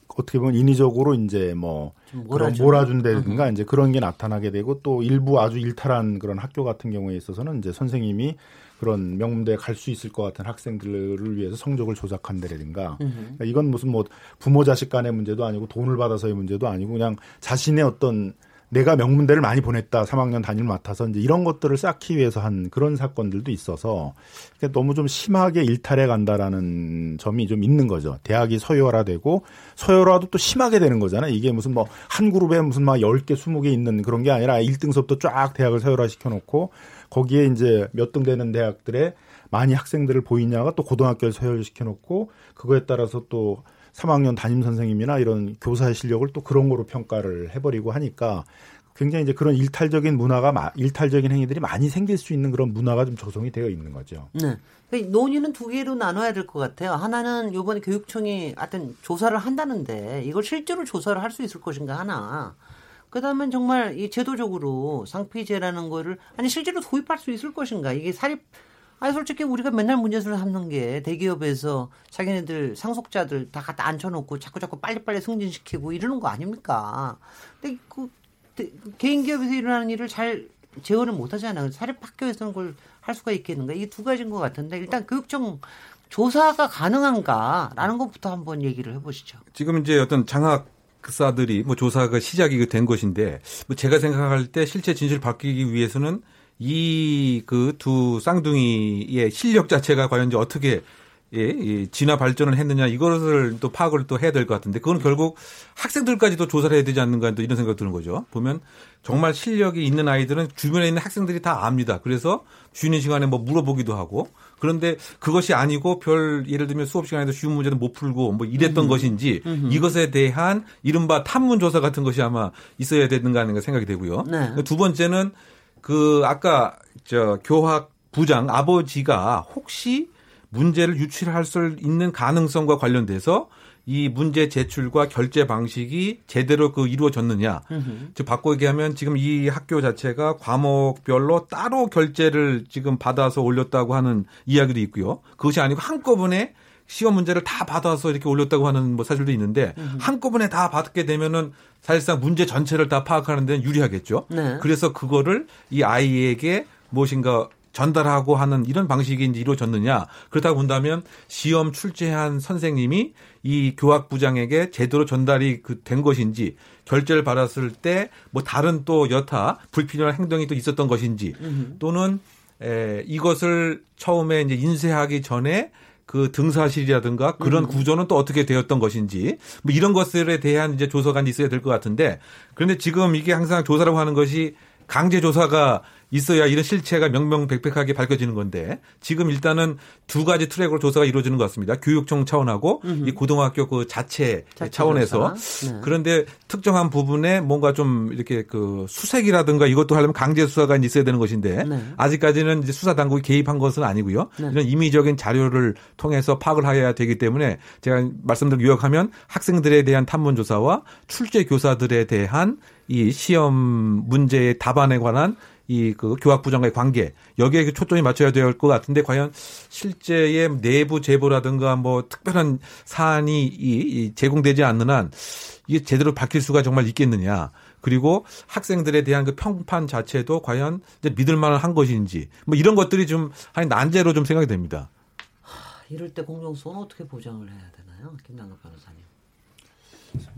어떻게 보면 인위적으로 이제 뭐 몰아주는. 몰아준다든가 이제 그런 게 나타나게 되고 또 일부 아주 일탈한 그런 학교 같은 경우에 있어서는 이제 선생님이 그런 명문대에 갈 수 있을 것 같은 학생들을 위해서 성적을 조작한다든가 그러니까 이건 무슨 뭐 부모 자식 간의 문제도 아니고 돈을 받아서의 문제도 아니고 그냥 자신의 어떤 내가 명문대를 많이 보냈다 3학년 단위를 맡아서 이제 이런 것들을 쌓기 위해서 한 그런 사건들도 있어서 너무 좀 심하게 일탈해 간다라는 점이 좀 있는 거죠. 대학이 서열화되고 서열화도 또 심하게 되는 거잖아요. 이게 무슨 뭐 한 그룹에 무슨 막 10개, 20개 있는 그런 게 아니라 1등서부터 쫙 대학을 서열화 시켜 놓고 거기에 이제 몇 등 되는 대학들에 많이 학생들을 보이냐가 또 고등학교를 서열시켜 놓고 그거에 따라서 또 3학년 담임 선생님이나 이런 교사의 실력을 또 그런 거로 평가를 해버리고 하니까 굉장히 이제 그런 일탈적인 문화가 마- 일탈적인 행위들이 많이 생길 수 있는 그런 문화가 좀 조성이 되어 있는 거죠. 네. 그러니까 논의는 두 개로 나눠야 될 것 같아요. 하나는 이번에 교육청이 하여튼 조사를 한다는데 이걸 실제로 조사를 할 수 있을 것인가 하나. 그다음엔 정말 이 제도적으로 상피제라는 거를 아니 실제로 도입할 수 있을 것인가. 이게 사립 아니 솔직히 우리가 맨날 문제를 삼는 게 대기업에서 자기네들 상속자들 다 갖다 앉혀놓고 자꾸 자꾸 빨리빨리 승진시키고 이러는 거 아닙니까? 근데 그 대- 개인 기업에서 일어나는 일을 잘 재원을 못 하잖아요. 사립 학교에서는 그걸 할 수가 있겠는가? 이게 두 가지인 것 같은데 일단 교육청 조사가 가능한가라는 것부터 한번 얘기를 해보시죠. 지금 이제 어떤 장학 사들이 뭐 조사가 시작이 된 것인데 뭐 제가 생각할 때 실제 진실을 밝히기 위해서는 이 그 두 쌍둥이의 실력 자체가 과연 이제 어떻게 예, 이 진화 발전을 했느냐 이것을 또 파악을 또 해야 될 것 같은데 그건 결국 학생들까지도 조사를 해야 되지 않는가 또 이런 생각이 드는 거죠. 보면 정말 실력이 있는 아이들은 주변에 있는 학생들이 다 압니다. 그래서 쉬는 시간에 뭐 물어보기도 하고 그런데 그것이 아니고 별 예를 들면 수업 시간에도 쉬운 문제도 못 풀고 뭐 이랬던 것인지 이것에 대한 이른바 탐문 조사 같은 것이 아마 있어야 되는가 하는 생각이 되고요. 네. 두 번째는 그 아까 저 교학 부장 아버지가 혹시 문제를 유출할 수 있는 가능성과 관련돼서 이 문제 제출과 결제 방식이 제대로 그 이루어졌느냐. 즉 바꿔 얘기하면 지금 이 학교 자체가 과목별로 따로 결제를 지금 받아서 올렸다고 하는 이야기도 있고요. 그것이 아니고 한꺼번에 시험 문제를 다 받아서 이렇게 올렸다고 하는 뭐 사실도 있는데 한꺼번에 다 받게 되면은 사실상 문제 전체를 다 파악하는 데는 유리하겠죠. 네. 그래서 그거를 이 아이에게 무엇인가 전달하고 하는 이런 방식이 이제 이루어졌느냐. 그렇다고 본다면 시험 출제한 선생님이 이 교학부장에게 제대로 전달이 그 된 것인지 결제를 받았을 때 뭐 다른 또 여타 불필요한 행동이 또 있었던 것인지 또는 에, 이것을 처음에 이제 인쇄하기 전에 그 등사실이라든가 그런 구조는 또 어떻게 되었던 것인지 뭐 이런 것들에 대한 이제 조사가 있어야 될 것 같은데 그런데 지금 이게 항상 조사라고 하는 것이 강제 조사가 있어야 이런 실체가 명명백백하게 밝혀지는 건데 지금 일단은 두 가지 트랙으로 조사가 이루어지는 것 같습니다. 교육청 차원하고 이 고등학교 그 자체, 자체 차원에서. 네. 그런데 특정한 부분에 뭔가 좀 이렇게 그 수색이라든가 이것도 하려면 강제 수사가 있어야 되는 것인데 네. 아직까지는 이제 수사 당국이 개입한 것은 아니고요. 네. 이런 임의적인 자료를 통해서 파악을 해야 되기 때문에 제가 말씀드린 요약하면 학생들에 대한 탐문 조사와 출제 교사들에 대한 이 시험 문제의 답안에 관한 이 그 교학부장과의 관계 여기에 초점이 맞춰야 될 것 같은데 과연 실제의 내부 제보라든가 뭐 특별한 사안이 이, 이 제공되지 않는 한 이게 제대로 밝힐 수가 정말 있겠느냐. 그리고 학생들에 대한 그 평판 자체도 과연 이제 믿을 만한 것인지 뭐 이런 것들이 좀 한 난제로 좀 생각이 됩니다. 이럴 때 공정성은 어떻게 보장을 해야 되나요, 김남국 변호사님?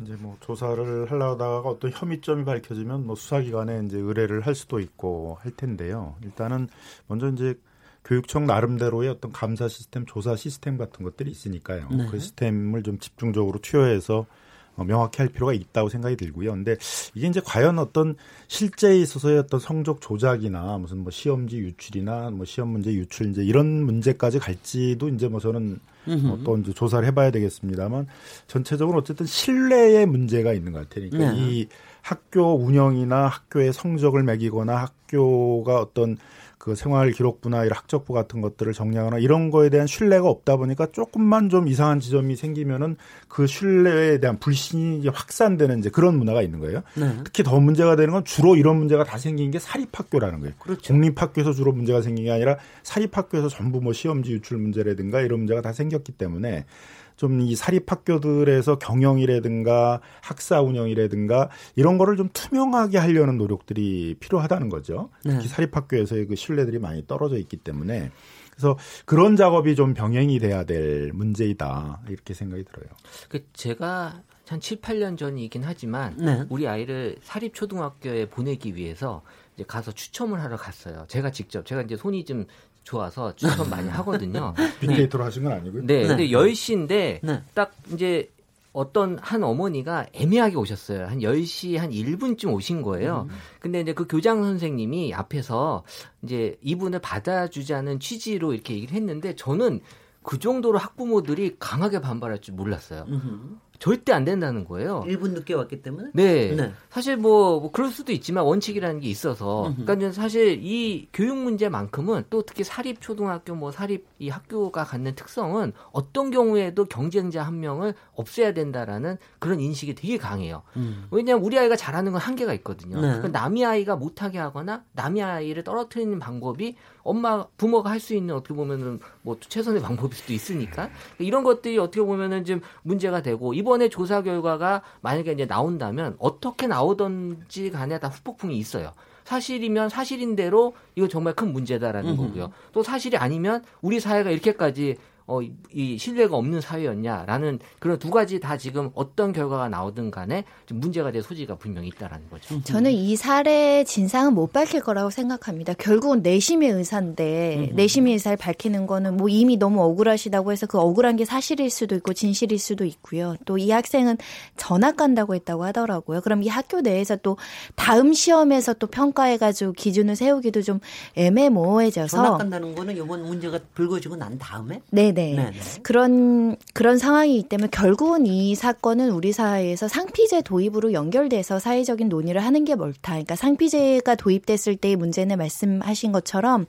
이제 뭐 조사를 하려다가 어떤 혐의점이 밝혀지면 뭐 수사기관에 이제 의뢰를 할 수도 있고 할 텐데요. 일단은 먼저 이제 교육청 나름대로의 어떤 감사 시스템, 조사 시스템 같은 것들이 있으니까요. 네. 그 시스템을 좀 집중적으로 투여해서 어, 명확히 할 필요가 있다고 생각이 들고요. 근데 이게 이제 과연 어떤 실제에 있어서의 어떤 성적 조작이나 무슨 뭐 시험지 유출이나 뭐 시험 문제 유출 이제 이런 문제까지 갈지도 이제 뭐 저는 어, 또 이제 조사를 해봐야 되겠습니다만 전체적으로 어쨌든 신뢰의 문제가 있는 것 같아요. 그러니까 네. 이 학교 운영이나 학교의 성적을 매기거나 학교가 어떤 그 생활 기록부나 이런 학적부 같은 것들을 정리하거나 이런 거에 대한 신뢰가 없다 보니까 조금만 좀 이상한 지점이 생기면은 그 신뢰에 대한 불신이 확산되는 이제 그런 문화가 있는 거예요. 네. 특히 더 문제가 되는 건 주로 이런 문제가 다 생긴 게 사립학교라는 거예요. 그렇죠. 공립학교에서 주로 문제가 생긴 게 아니라 사립학교에서 전부 뭐 시험지 유출 문제라든가 이런 문제가 다 생겼기 때문에 좀 이 사립학교들에서 경영이라든가 학사 운영이라든가 이런 거를 좀 투명하게 하려는 노력들이 필요하다는 거죠. 네. 특히 사립학교에서의 그 신뢰들이 많이 떨어져 있기 때문에 그래서 그런 작업이 좀 병행이 돼야 될 문제이다 이렇게 생각이 들어요. 그 제가 한 7, 8년 전이긴 하지만 네. 우리 아이를 사립 초등학교에 보내기 위해서 이제 가서 추첨을 하러 갔어요. 제가 직접 제가 이제 손이 좀 좋아서 추첨 많이 하거든요. 빅데이터로 하신 건 아니고요. 네, 네. 근데 10시인데 네. 딱 이제 어떤 한 어머니가 애매하게 오셨어요. 한 10시 한 1분쯤 오신 거예요. 근데 이제 그 교장 선생님이 앞에서 이제 이분을 받아주자는 취지로 이렇게 얘기를 했는데 저는 그 정도로 학부모들이 강하게 반발할 줄 몰랐어요. 음흠. 절대 안 된다는 거예요. 1분 늦게 왔기 때문에 네. 네. 사실 뭐, 뭐 그럴 수도 있지만 원칙이라는 게 있어서 음흠. 그러니까 사실 이 교육 문제만큼은 또 특히 사립 초등학교 뭐 사립 이 학교가 갖는 특성은 어떤 경우에도 경쟁자 한 명을 없애야 된다라는 그런 인식이 되게 강해요. 음. 왜냐하면 우리 아이가 잘하는 건 한계가 있거든요. 네. 그러니까 남의 아이가 못하게 하거나 남의 아이를 떨어뜨리는 방법이 엄마 부모가 할 수 있는 어떻게 보면은 뭐 최선의 방법일 수도 있으니까 이런 것들이 어떻게 보면은 좀 문제가 되고 이번 에 조사 결과가 만약에 이제 나온다면 어떻게 나오던지 간에 다 후폭풍이 있어요. 사실이면 사실인 대로 이거 정말 큰 문제다라는 음흠. 거고요. 또 사실이 아니면 우리 사회가 이렇게까지 어, 이- 이 신뢰가 없는 사회였냐라는 그런 두 가지 다 지금 어떤 결과가 나오든 간에 좀 문제가 될 소지가 분명히 있다라는 거죠. 저는 이 사례의 진상은 못 밝힐 거라고 생각합니다. 결국은 내심의 의사인데 내심의 의사를 밝히는 거는 뭐 이미 너무 억울하시다고 해서 그 억울한 게 사실일 수도 있고 진실일 수도 있고요. 또 이 학생은 전학 간다고 했다고 하더라고요. 그럼 이 학교 내에서 또 다음 시험에서 또 평가해가지고 기준을 세우기도 좀 애매모호해져서 전학 간다는 거는 이번 문제가 불거지고 난 다음에 네네. 네네. 그런 그런 상황이기 때문에 결국은 이 사건은 우리 사회에서 상피제 도입으로 연결돼서 사회적인 논의를 하는 게 옳다. 그러니까 상피제가 도입됐을 때의 문제는 말씀하신 것처럼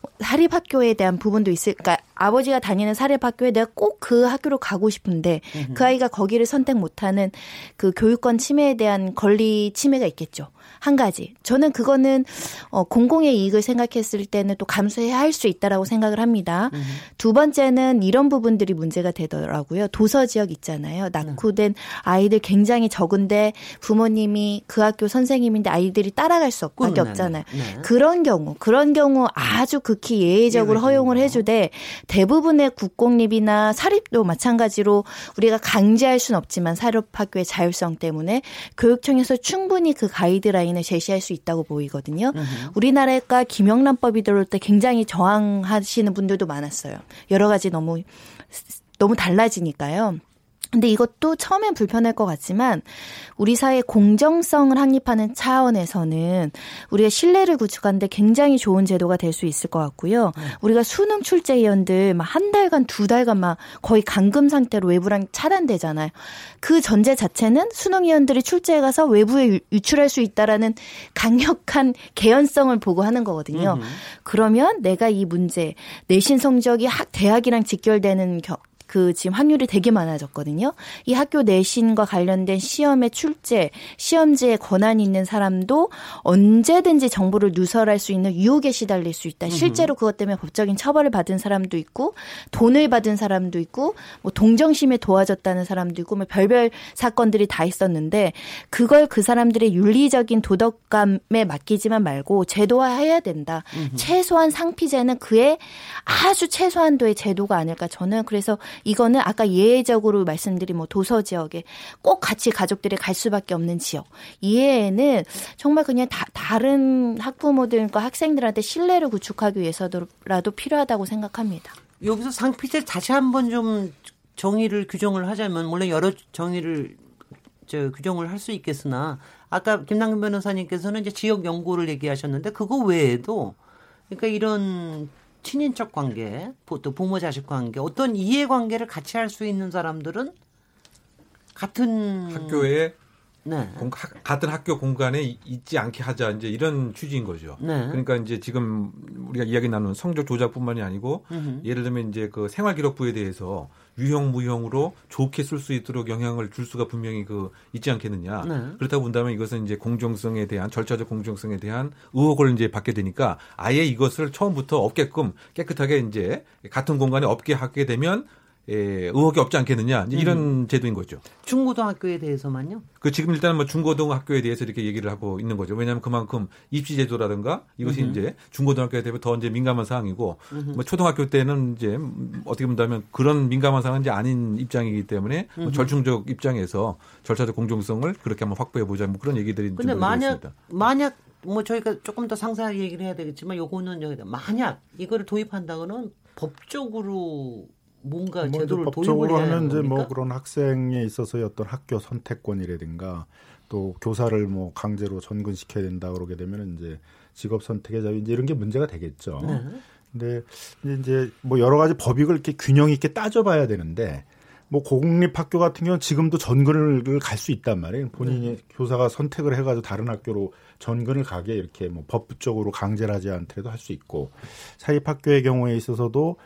뭐 사립학교에 대한 부분도 있을. 그러니까 아버지가 다니는 사립학교에 내가 꼭 그 학교로 가고 싶은데 그 아이가 거기를 선택 못하는 그 교육권 침해에 대한 권리 침해가 있겠죠. 한 가지. 저는 그거는 어, 공공의 이익을 생각했을 때는 또 감수해야 할 수 있다라고 생각을 합니다. 두 번째는 이런 부분들이 문제가 되더라고요. 도서 지역 있잖아요. 낙후된 아이들 굉장히 적은데 부모님이 그 학교 선생님인데 아이들이 따라갈 수 밖에 네, 없잖아요. 네, 네. 그런 경우, 그런 경우 아주 극히 예외적으로 허용을 거. 해주되 대부분의 국공립이나 사립도 마찬가지로 우리가 강제할 수는 없지만 사립학교의 자율성 때문에 교육청에서 충분히 그 가이드라인을 제시할 수 있다고 보이거든요. 우리나라가 김영란법이 들어올 때 굉장히 저항하시는 분들도 많았어요. 여러 가지 너무 너무 달라지니까요. 근데 이것도 처음엔 불편할 것 같지만 우리 사회 공정성을 확립하는 차원에서는 우리가 신뢰를 구축하는데 굉장히 좋은 제도가 될 수 있을 것 같고요. 우리가 수능 출제위원들 막 한 달간 두 달간 막 거의 감금 상태로 외부랑 차단되잖아요. 그 전제 자체는 수능위원들이 출제해 가서 외부에 유- 유출할 수 있다라는 강력한 개연성을 보고 하는 거거든요. 그러면 내가 이 문제 내신 성적이 학 대학이랑 직결되는 겨, 그 지금 확률이 되게 많아졌거든요. 이 학교 내신과 관련된 시험의 출제, 시험지에 권한이 있는 사람도 언제든지 정보를 누설할 수 있는 유혹에 시달릴 수 있다. 실제로 그것 때문에 법적인 처벌을 받은 사람도 있고 돈을 받은 사람도 있고 뭐 동정심에 도와줬다는 사람도 있고 뭐 별별 사건들이 다 있었는데 그걸 그 사람들의 윤리적인 도덕감에 맡기지만 말고 제도화해야 된다. 최소한 상피제는 그의 아주 최소한도의 제도가 아닐까 저는 그래서 이거는 아까 예외적으로 말씀드린 뭐 도서 지역에 꼭 같이 가족들이 갈 수밖에 없는 지역 이외에는 정말 그냥 다, 다른 학부모들과 학생들한테 신뢰를 구축하기 위해서라도 필요하다고 생각합니다. 여기서 상피제 다시 한번 좀 정의를 규정을 하자면 물론 여러 정의를 저 규정을 할 수 있겠으나 아까 김남근 변호사님께서는 이제 지역 연고를 얘기하셨는데 그거 외에도 그러니까 이런 친인척 관계, 또 부모 자식 관계, 어떤 이해 관계를 같이 할 수 있는 사람들은 같은 학교에 네. 공- 하- 같은 학교 공간에 이- 있지 않게 하자 이제 이런 취지인 거죠. 네. 그러니까 이제 지금 우리가 이야기 나눈 성적 조작뿐만이 아니고 음흠. 예를 들면 이제 그 생활 기록부에 대해서 유형 무형으로 좋게 쓸 수 있도록 영향을 줄 수가 분명히 그 있지 않겠느냐. 네. 그렇다고 본다면 이것은 이제 공정성에 대한 절차적 공정성에 대한 의혹을 이제 받게 되니까 아예 이것을 처음부터 없게끔 깨끗하게 이제 같은 공간에 없게 하게 되면 에, 의혹이 없지 않겠느냐. 이제 이런 음. 제도인 거죠. 중고등학교에 대해서만요. 그 지금 일단 뭐 중고등학교에 대해서 이렇게 얘기를 하고 있는 거죠. 왜냐하면 그만큼 입시 제도라든가 이것이 음흠. 이제 중고등학교에 대해 더 이제 민감한 사항이고 뭐 초등학교 때는 이제 음, 어떻게 본다면 그런 민감한 사항은 이제 아닌 입장이기 때문에 뭐. 절충적 입장에서 절차적 공정성을 그렇게 한번 확보해 보자 뭐 그런 얘기들이 근데 좀 만약 있습니다. 만약 뭐 저희가 조금 더 상세하게 얘기를 해야 되겠지만 요거는 여기다 만약 이거를 도입한다고는 법적으로 뭔가 뭐 이제 제도를 법적으로 하면 이제 겁니까? 뭐 그런 학생에 있어서의 어떤 학교 선택권이라든가 또 교사를 뭐 강제로 전근시켜야 된다 그러게 되면 이제 직업 선택의 자유 이제 이런 게 문제가 되겠죠. 네. 근데 이제 뭐 여러 가지 법익을 이렇게 균형 있게 따져봐야 되는데 뭐 공립 학교 같은 경우는 지금도 전근을 갈 수 있단 말이에요. 본인이 네. 교사가 선택을 해가지고 다른 학교로 전근을 가게 이렇게 뭐 법적으로 강제를 하지 않더라도 할 수 있고 사립 학교의 경우에 있어서도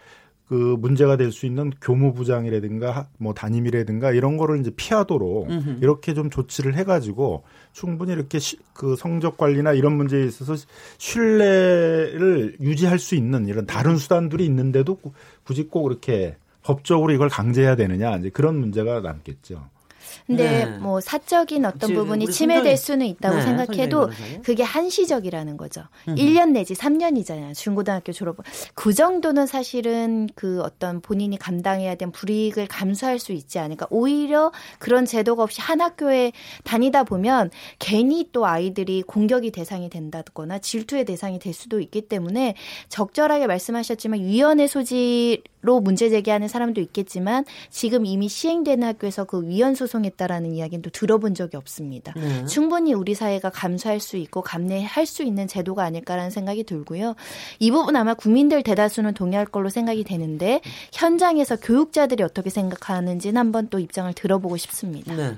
그 문제가 될 수 있는 교무부장이라든가 뭐 담임이라든가 이런 거를 이제 피하도록 음흠. 이렇게 좀 조치를 해가지고 충분히 이렇게 시- 그 성적 관리나 이런 문제에 있어서 신뢰를 유지할 수 있는 이런 다른 수단들이 있는데도 구- 굳이 꼭 이렇게 법적으로 이걸 강제해야 되느냐 이제 그런 문제가 남겠죠. 근데 네. 뭐 사적인 어떤 부분이 침해될 수는 있다고 네, 생각해도. 그게 한시적이라는 거죠. 음흠. 1년 내지 3년이잖아요. 중고등학교 졸업. 그 정도는 사실은 그 어떤 본인이 감당해야 된 불이익을 감수할 수 있지 않을까. 오히려 그런 제도가 없이 한 학교에 다니다 보면 괜히 또 아이들이 공격이 대상이 된다거나 질투의 대상이 될 수도 있기 때문에 적절하게 말씀하셨지만 위원회 소지 로 문제 제기하는 사람도 있겠지만 지금 이미 시행되는 학교에서 그 위헌 소송했다라는 이야기는 또 들어본 적이 없습니다. 네. 충분히 우리 사회가 감수할 수 있고 감내할 수 있는 제도가 아닐까라는 생각이 들고요. 이 부분 아마 국민들 대다수는 동의할 걸로 생각이 되는데 현장에서 교육자들이 어떻게 생각하는지는 한번 또 입장을 들어보고 싶습니다. 네.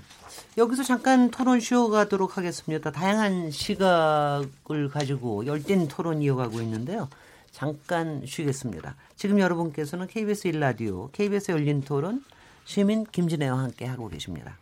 여기서 잠깐 토론 쉬어가도록 하겠습니다. 다양한 시각을 가지고 열띤 토론 이어가고 있는데요. 잠깐 쉬겠습니다. 지금 여러분께서는 KBS 1라디오, KBS 열린 토론 시민 김진애와 함께 하고 계십니다.